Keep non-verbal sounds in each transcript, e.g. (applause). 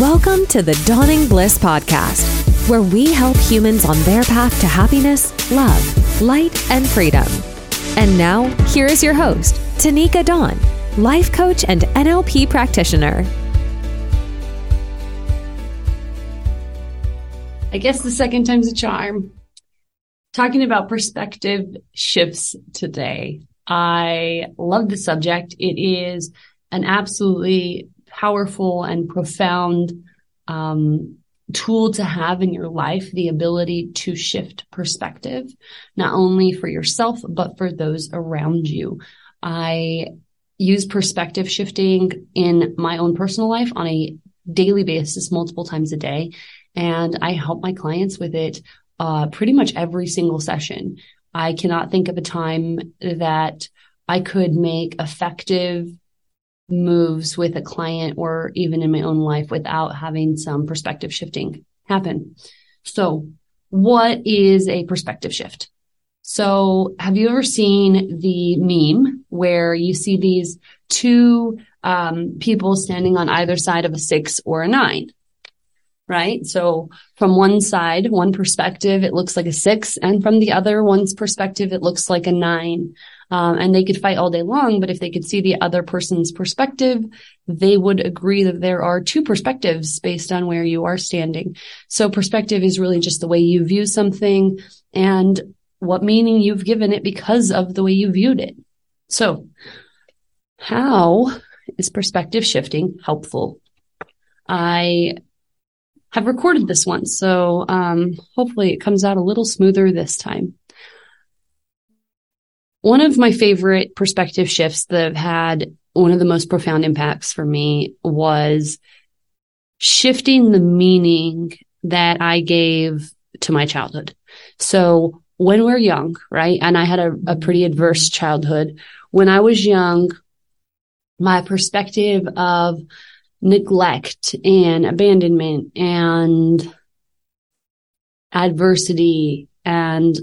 Welcome to the Dawning Bliss Podcast, where we help humans on their path to happiness, love, light, and freedom. And now, here is your host, Tanika Dawn, life coach and NLP practitioner. I guess the second time's a charm. Talking about perspective shifts today. I love the subject. It is an absolutely powerful and profound um, tool to have in your life, the ability to shift perspective, not only for yourself, but for those around you. I use perspective shifting in my own personal life on a daily basis, multiple times a day. And I help my clients with it uh, pretty much every single session. I cannot think of a time that I could make effective moves with a client or even in my own life without having some perspective shifting happen. So what is a perspective shift? So have you ever seen the meme where you see these two um, people standing on either side of a six or a nine? Right. So from one side, one perspective, it looks like a six. And from the other one's perspective, it looks like a nine. Um, and they could fight all day long, but if they could see the other person's perspective, they would agree that there are two perspectives based on where you are standing. So perspective is really just the way you view something and what meaning you've given it because of the way you viewed it. So how is perspective shifting helpful? I have recorded this once, so um, hopefully it comes out a little smoother this time. One of my favorite perspective shifts that have had one of the most profound impacts for me was shifting the meaning that I gave to my childhood. So when we're young, right? And I had a, a mm-hmm. pretty adverse childhood. When I was young, my perspective of neglect and abandonment and adversity and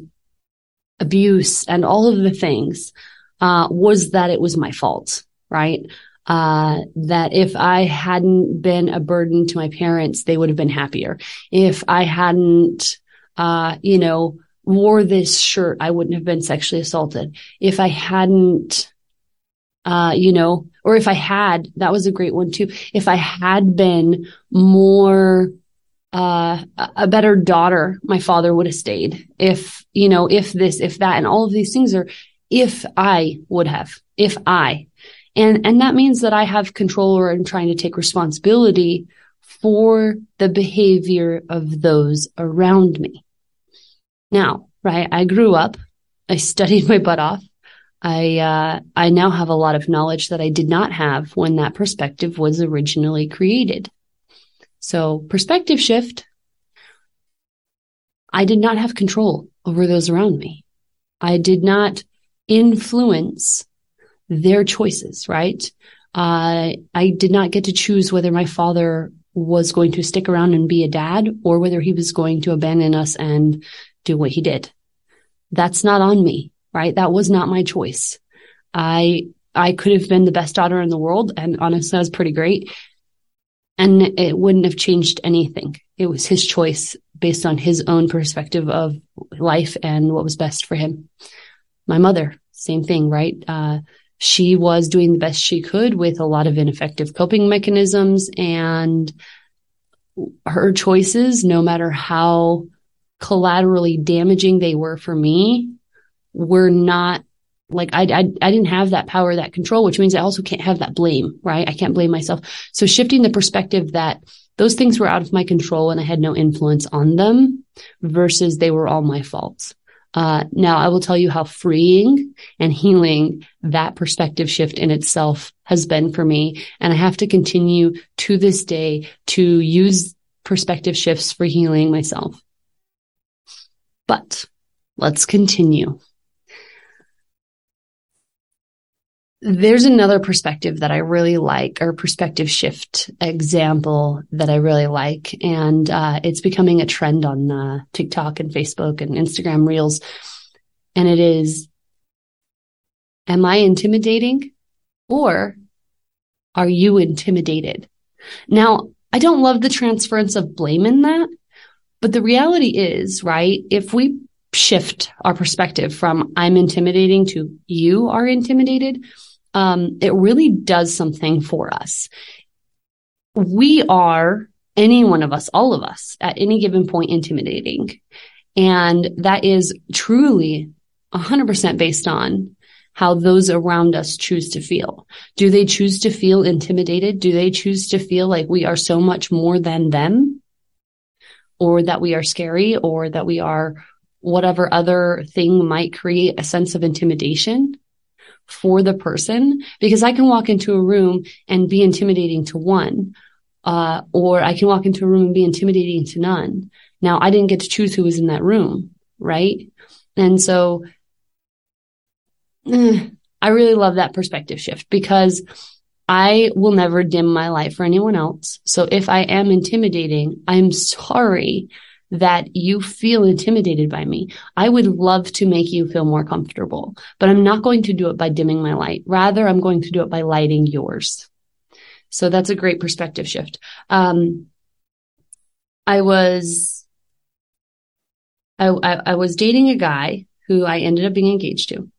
abuse and all of the things, uh, was that it was my fault, right? Uh, that if I hadn't been a burden to my parents, they would have been happier. If I hadn't, uh, you know, wore this shirt, I wouldn't have been sexually assaulted. If I hadn't, uh, you know, or if I had, that was a great one too. If I had been more, uh, a better daughter, my father would have stayed. If, you know, if this, if that, and all of these things are, if I would have, if I, and, and that means that I have control or I'm trying to take responsibility for the behavior of those around me. Now, right, I grew up, I studied my butt off. I, uh, I now have a lot of knowledge that I did not have when that perspective was originally created. So perspective shift. I did not have control over those around me. I did not influence their choices, right? Uh, I did not get to choose whether my father was going to stick around and be a dad or whether he was going to abandon us and do what he did. That's not on me, right? That was not my choice. I, I could have been the best daughter in the world and honestly, I was pretty great and it wouldn't have changed anything. It was his choice based on his own perspective of life and what was best for him. My mother, same thing, right? Uh, she was doing the best she could with a lot of ineffective coping mechanisms and her choices, no matter how collaterally damaging they were for me, were not like I, I, I didn't have that power, that control, which means I also can't have that blame, right? I can't blame myself. So shifting the perspective that those things were out of my control and I had no influence on them versus they were all my faults. Uh, now I will tell you how freeing and healing that perspective shift in itself has been for me. And I have to continue to this day to use perspective shifts for healing myself. But let's continue. There's another perspective that I really like, or perspective shift example that I really like. And uh, it's becoming a trend on uh, TikTok and Facebook and Instagram Reels. And it is Am I intimidating or are you intimidated? Now, I don't love the transference of blame in that. But the reality is, right? If we shift our perspective from I'm intimidating to you are intimidated, um, it really does something for us. We are any one of us, all of us at any given point intimidating. And that is truly 100% based on how those around us choose to feel. Do they choose to feel intimidated? Do they choose to feel like we are so much more than them? Or that we are scary or that we are whatever other thing might create a sense of intimidation for the person? Because I can walk into a room and be intimidating to one, uh, or I can walk into a room and be intimidating to none. Now I didn't get to choose who was in that room, right? And so (sighs) I really love that perspective shift because I will never dim my light for anyone else. So if I am intimidating, I'm sorry that you feel intimidated by me. I would love to make you feel more comfortable, but I'm not going to do it by dimming my light. Rather, I'm going to do it by lighting yours. So that's a great perspective shift. Um, I was, I, I, I was dating a guy who I ended up being engaged to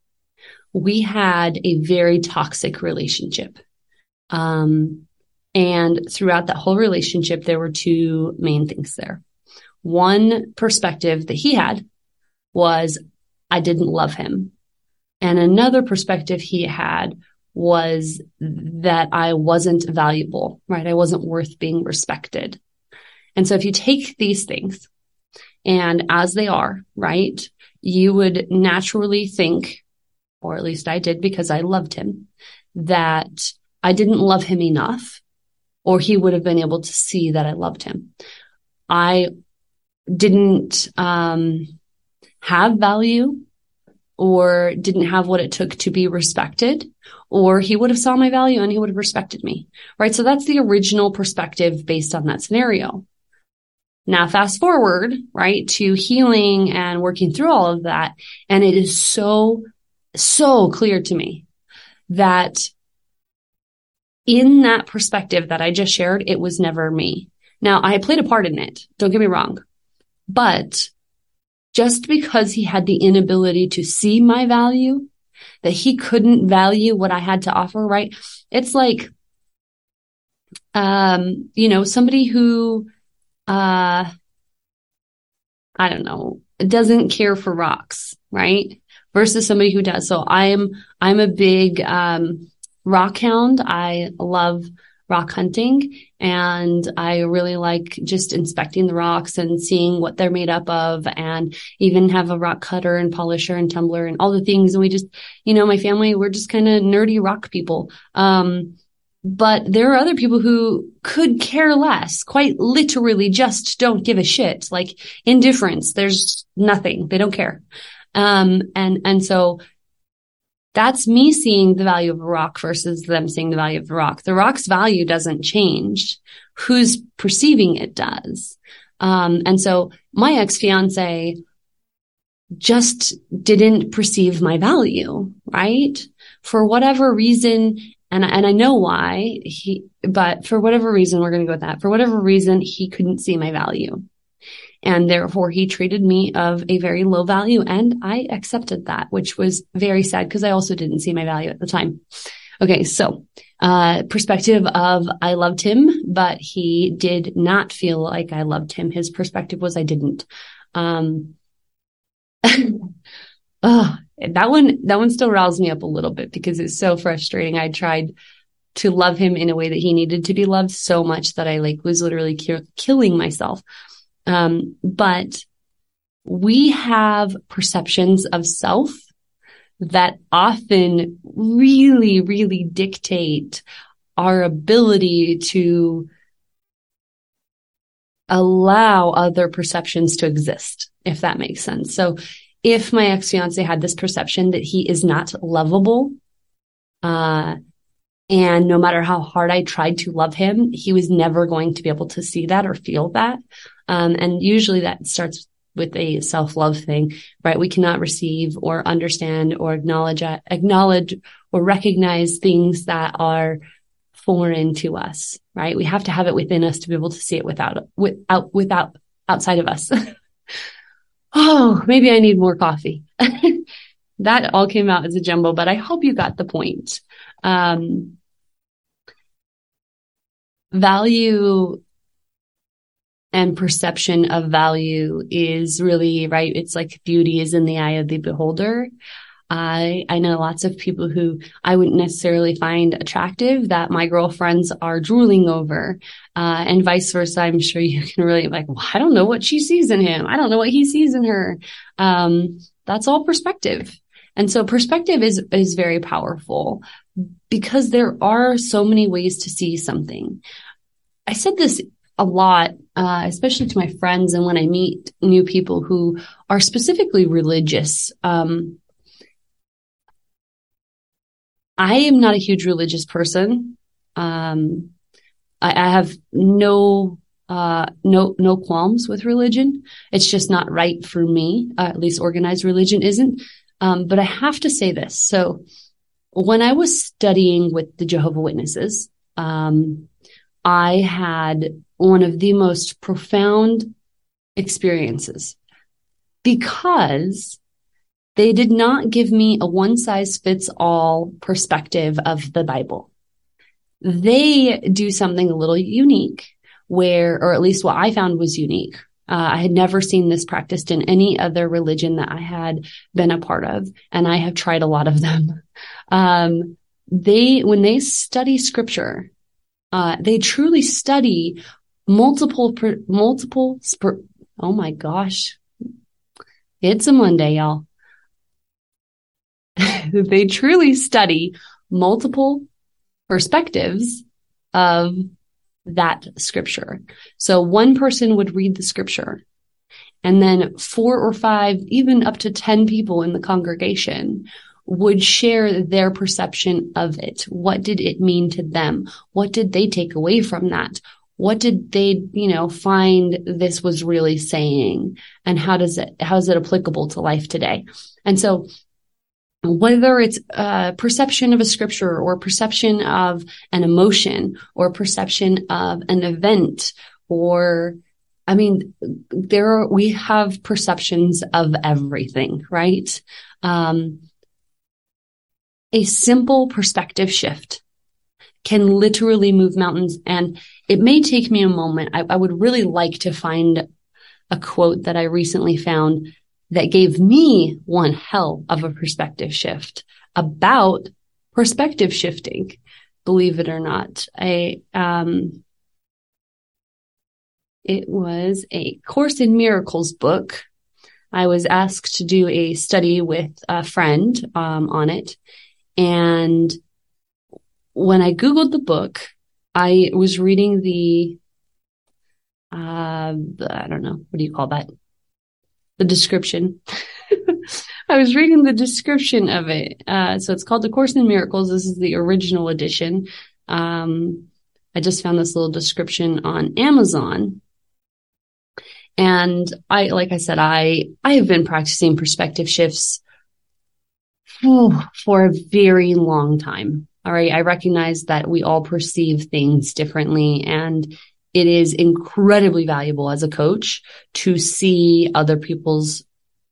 we had a very toxic relationship. Um, and throughout that whole relationship, there were two main things there. One perspective that he had was I didn't love him. And another perspective he had was that I wasn't valuable, right? I wasn't worth being respected. And so if you take these things and as they are, right, you would naturally think or at least I did because I loved him, that I didn't love him enough or he would have been able to see that I loved him. I didn't um, have value or didn't have what it took to be respected or he would have saw my value and he would have respected me. Right. So that's the original perspective based on that scenario. Now fast forward, right, to healing and working through all of that. And it is so so clear to me that in that perspective that I just shared, it was never me. Now I played a part in it. Don't get me wrong, but just because he had the inability to see my value, that he couldn't value what I had to offer, right? It's like, um, you know, somebody who, uh, I don't know, doesn't care for rocks, right? versus somebody who does. So I'm, I'm a big, um, rock hound. I love rock hunting and I really like just inspecting the rocks and seeing what they're made up of and even have a rock cutter and polisher and tumbler and all the things. And we just, you know, my family, we're just kind of nerdy rock people. Um, but there are other people who could care less, quite literally just don't give a shit, like indifference. There's nothing. They don't care. Um, and, and so that's me seeing the value of a rock versus them seeing the value of the rock. The rock's value doesn't change. Who's perceiving it does. Um, and so my ex fiance just didn't perceive my value, right? For whatever reason, and, and I know why he, but for whatever reason, we're going to go with that. For whatever reason, he couldn't see my value. And therefore he treated me of a very low value and I accepted that, which was very sad because I also didn't see my value at the time. Okay. So, uh, perspective of I loved him, but he did not feel like I loved him. His perspective was I didn't. Um, (laughs) oh, that one, that one still riles me up a little bit because it's so frustrating. I tried to love him in a way that he needed to be loved so much that I like was literally ki- killing myself. Um, but we have perceptions of self that often really, really dictate our ability to allow other perceptions to exist, if that makes sense. So if my ex fiance had this perception that he is not lovable, uh, and no matter how hard I tried to love him, he was never going to be able to see that or feel that. Um, and usually that starts with a self-love thing, right? We cannot receive or understand or acknowledge, acknowledge or recognize things that are foreign to us, right? We have to have it within us to be able to see it without, without, without outside of us. (laughs) oh, maybe I need more coffee. (laughs) that all came out as a jumble, but I hope you got the point. Um, value and perception of value is really right. It's like beauty is in the eye of the beholder. I, I know lots of people who I wouldn't necessarily find attractive that my girlfriends are drooling over, uh, and vice versa. I'm sure you can really like, well, I don't know what she sees in him. I don't know what he sees in her. Um, that's all perspective. And so perspective is, is very powerful because there are so many ways to see something. I said this a lot, uh, especially to my friends and when I meet new people who are specifically religious. Um, I am not a huge religious person. Um, I, I, have no, uh, no, no qualms with religion. It's just not right for me. Uh, at least organized religion isn't. Um, but I have to say this. So when I was studying with the Jehovah Witnesses, um, I had one of the most profound experiences because they did not give me a one size fits all perspective of the Bible. They do something a little unique where, or at least what I found was unique, uh, I had never seen this practiced in any other religion that I had been a part of, and I have tried a lot of them. (laughs) Um, they, when they study scripture, uh, they truly study multiple, multiple, oh my gosh. It's a Monday, y'all. (laughs) they truly study multiple perspectives of that scripture. So one person would read the scripture and then four or five, even up to 10 people in the congregation would share their perception of it. What did it mean to them? What did they take away from that? What did they, you know, find this was really saying? And how does it, how is it applicable to life today? And so whether it's a perception of a scripture or perception of an emotion or perception of an event or I mean, there are, we have perceptions of everything, right? Um, a simple perspective shift can literally move mountains. And it may take me a moment. I, I would really like to find a quote that I recently found that gave me one hell of a perspective shift about perspective shifting. Believe it or not, I, um, it was a Course in Miracles book. I was asked to do a study with a friend, um, on it. And when I Googled the book, I was reading the, uh, I don't know, what do you call that? The description. (laughs) I was reading the description of it. Uh, so it's called The Course in Miracles. This is the original edition. Um, I just found this little description on Amazon. And I, like I said, I, I have been practicing perspective shifts for a very long time. All right. I recognize that we all perceive things differently and it is incredibly valuable as a coach to see other people's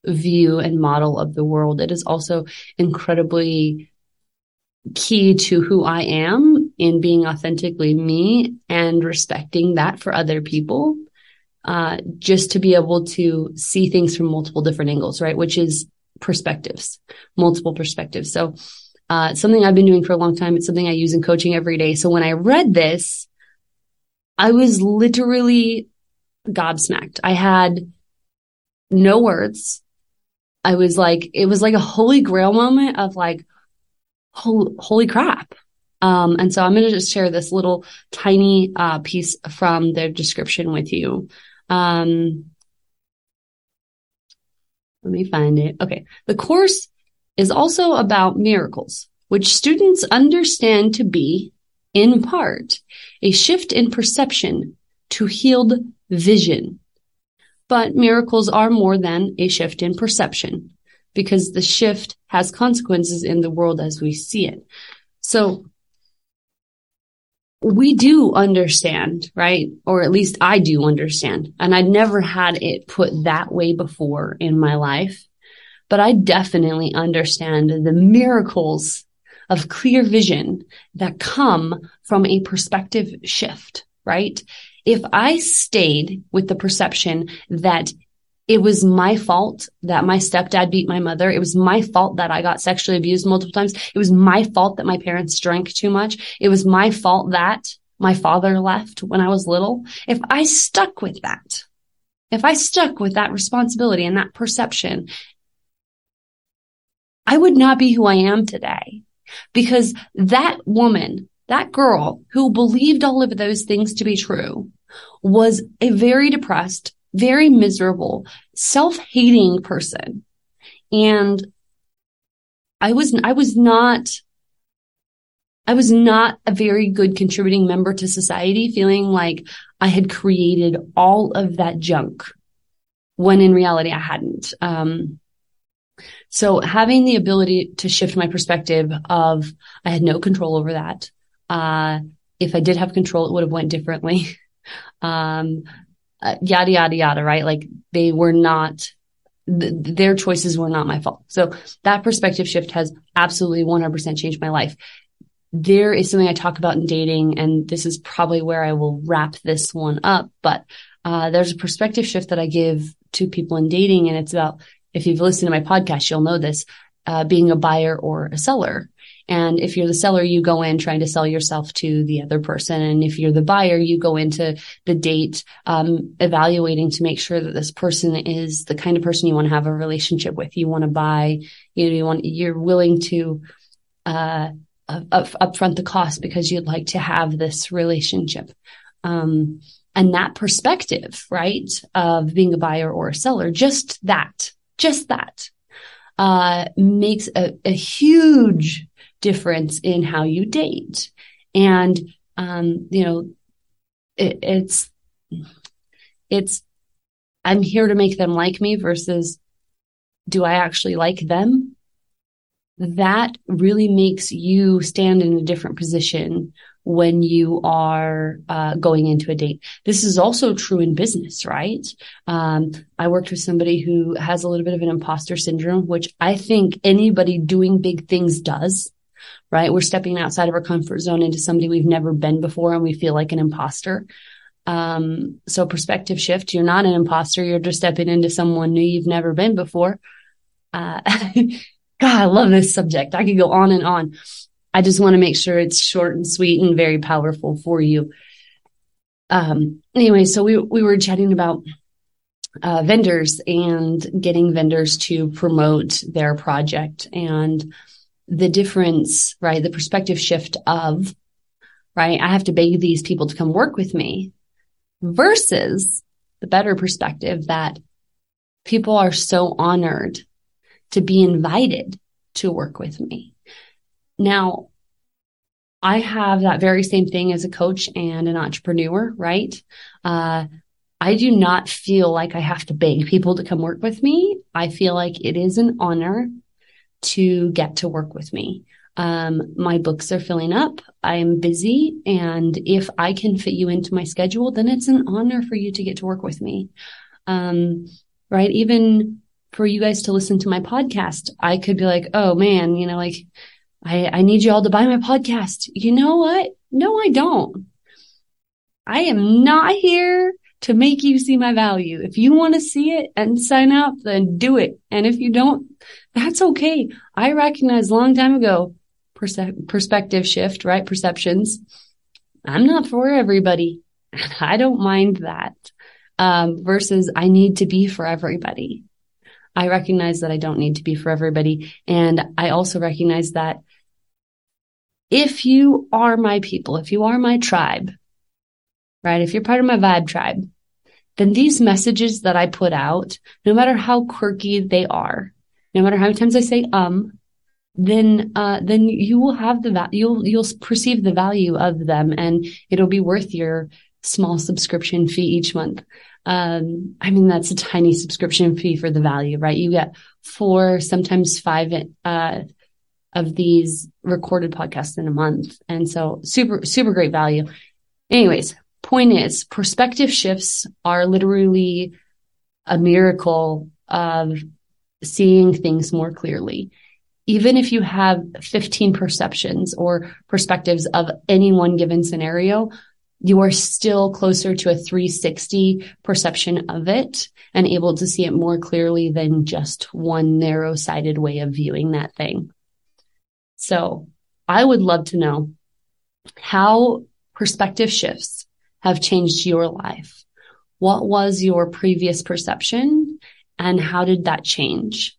view and model of the world. It is also incredibly key to who I am in being authentically me and respecting that for other people. Uh, just to be able to see things from multiple different angles, right? Which is perspectives, multiple perspectives. So, uh, something I've been doing for a long time. It's something I use in coaching every day. So when I read this, I was literally gobsmacked. I had no words. I was like, it was like a holy grail moment of like, holy, holy crap. Um, and so I'm going to just share this little tiny, uh, piece from their description with you. Um, let me find it. Okay. The course is also about miracles, which students understand to be in part, a shift in perception to healed vision. But miracles are more than a shift in perception because the shift has consequences in the world as we see it. So we do understand, right? Or at least I do understand. And I'd never had it put that way before in my life, but I definitely understand the miracles of clear vision that come from a perspective shift, right? If I stayed with the perception that it was my fault that my stepdad beat my mother. It was my fault that I got sexually abused multiple times. It was my fault that my parents drank too much. It was my fault that my father left when I was little. If I stuck with that, if I stuck with that responsibility and that perception, I would not be who I am today because that woman, that girl who believed all of those things to be true was a very depressed, very miserable, self-hating person. And I was, I was not, I was not a very good contributing member to society, feeling like I had created all of that junk when in reality I hadn't. Um, so having the ability to shift my perspective of I had no control over that. Uh, if I did have control, it would have went differently. (laughs) um, uh, yada, yada, yada, right? Like they were not, th- their choices were not my fault. So that perspective shift has absolutely 100% changed my life. There is something I talk about in dating, and this is probably where I will wrap this one up, but uh, there's a perspective shift that I give to people in dating, and it's about, if you've listened to my podcast, you'll know this, uh, being a buyer or a seller. And if you're the seller, you go in trying to sell yourself to the other person. And if you're the buyer, you go into the date, um, evaluating to make sure that this person is the kind of person you want to have a relationship with. You want to buy, you know, you want, you're willing to, uh, up, upfront the cost because you'd like to have this relationship. Um, and that perspective, right, of being a buyer or a seller, just that, just that, uh, makes a, a huge difference in how you date. And, um, you know, it, it's, it's, I'm here to make them like me versus do I actually like them? That really makes you stand in a different position when you are uh, going into a date. This is also true in business, right? Um, I worked with somebody who has a little bit of an imposter syndrome, which I think anybody doing big things does right? We're stepping outside of our comfort zone into somebody we've never been before and we feel like an imposter. Um, so perspective shift. You're not an imposter. You're just stepping into someone new you've never been before. Uh, (laughs) God, I love this subject. I could go on and on. I just want to make sure it's short and sweet and very powerful for you. Um, anyway, so we, we were chatting about uh, vendors and getting vendors to promote their project. And the difference, right? The perspective shift of, right? I have to beg these people to come work with me versus the better perspective that people are so honored to be invited to work with me. Now, I have that very same thing as a coach and an entrepreneur, right? Uh, I do not feel like I have to beg people to come work with me. I feel like it is an honor to get to work with me. Um, my books are filling up. I am busy. And if I can fit you into my schedule, then it's an honor for you to get to work with me. Um, right. Even for you guys to listen to my podcast, I could be like, Oh man, you know, like I, I need you all to buy my podcast. You know what? No, I don't. I am not here to make you see my value. If you want to see it and sign up, then do it. And if you don't, that's okay. I recognized a long time ago, perce- perspective shift, right? Perceptions. I'm not for everybody. I don't mind that. Um, versus I need to be for everybody. I recognize that I don't need to be for everybody. And I also recognize that if you are my people, if you are my tribe, right? If you're part of my vibe tribe, then these messages that I put out, no matter how quirky they are, no matter how many times I say um, then uh, then you will have the va- you'll you'll perceive the value of them, and it'll be worth your small subscription fee each month. Um, I mean that's a tiny subscription fee for the value, right? You get four, sometimes five uh, of these recorded podcasts in a month. And so super, super great value. Anyways, point is perspective shifts are literally a miracle of seeing things more clearly. Even if you have 15 perceptions or perspectives of any one given scenario, you are still closer to a 360 perception of it and able to see it more clearly than just one narrow sided way of viewing that thing. So I would love to know how perspective shifts have changed your life. What was your previous perception and how did that change?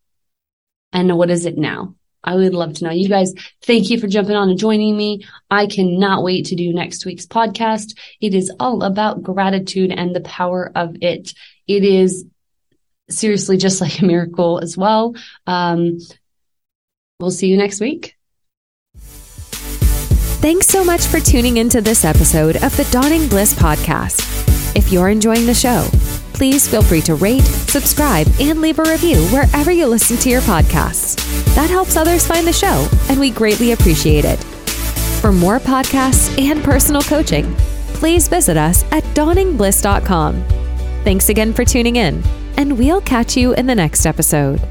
And what is it now? I would love to know. You guys, thank you for jumping on and joining me. I cannot wait to do next week's podcast. It is all about gratitude and the power of it. It is seriously just like a miracle as well. Um, we'll see you next week. Thanks so much for tuning into this episode of the Dawning Bliss podcast. If you're enjoying the show, please feel free to rate, subscribe, and leave a review wherever you listen to your podcasts. That helps others find the show, and we greatly appreciate it. For more podcasts and personal coaching, please visit us at dawningbliss.com. Thanks again for tuning in, and we'll catch you in the next episode.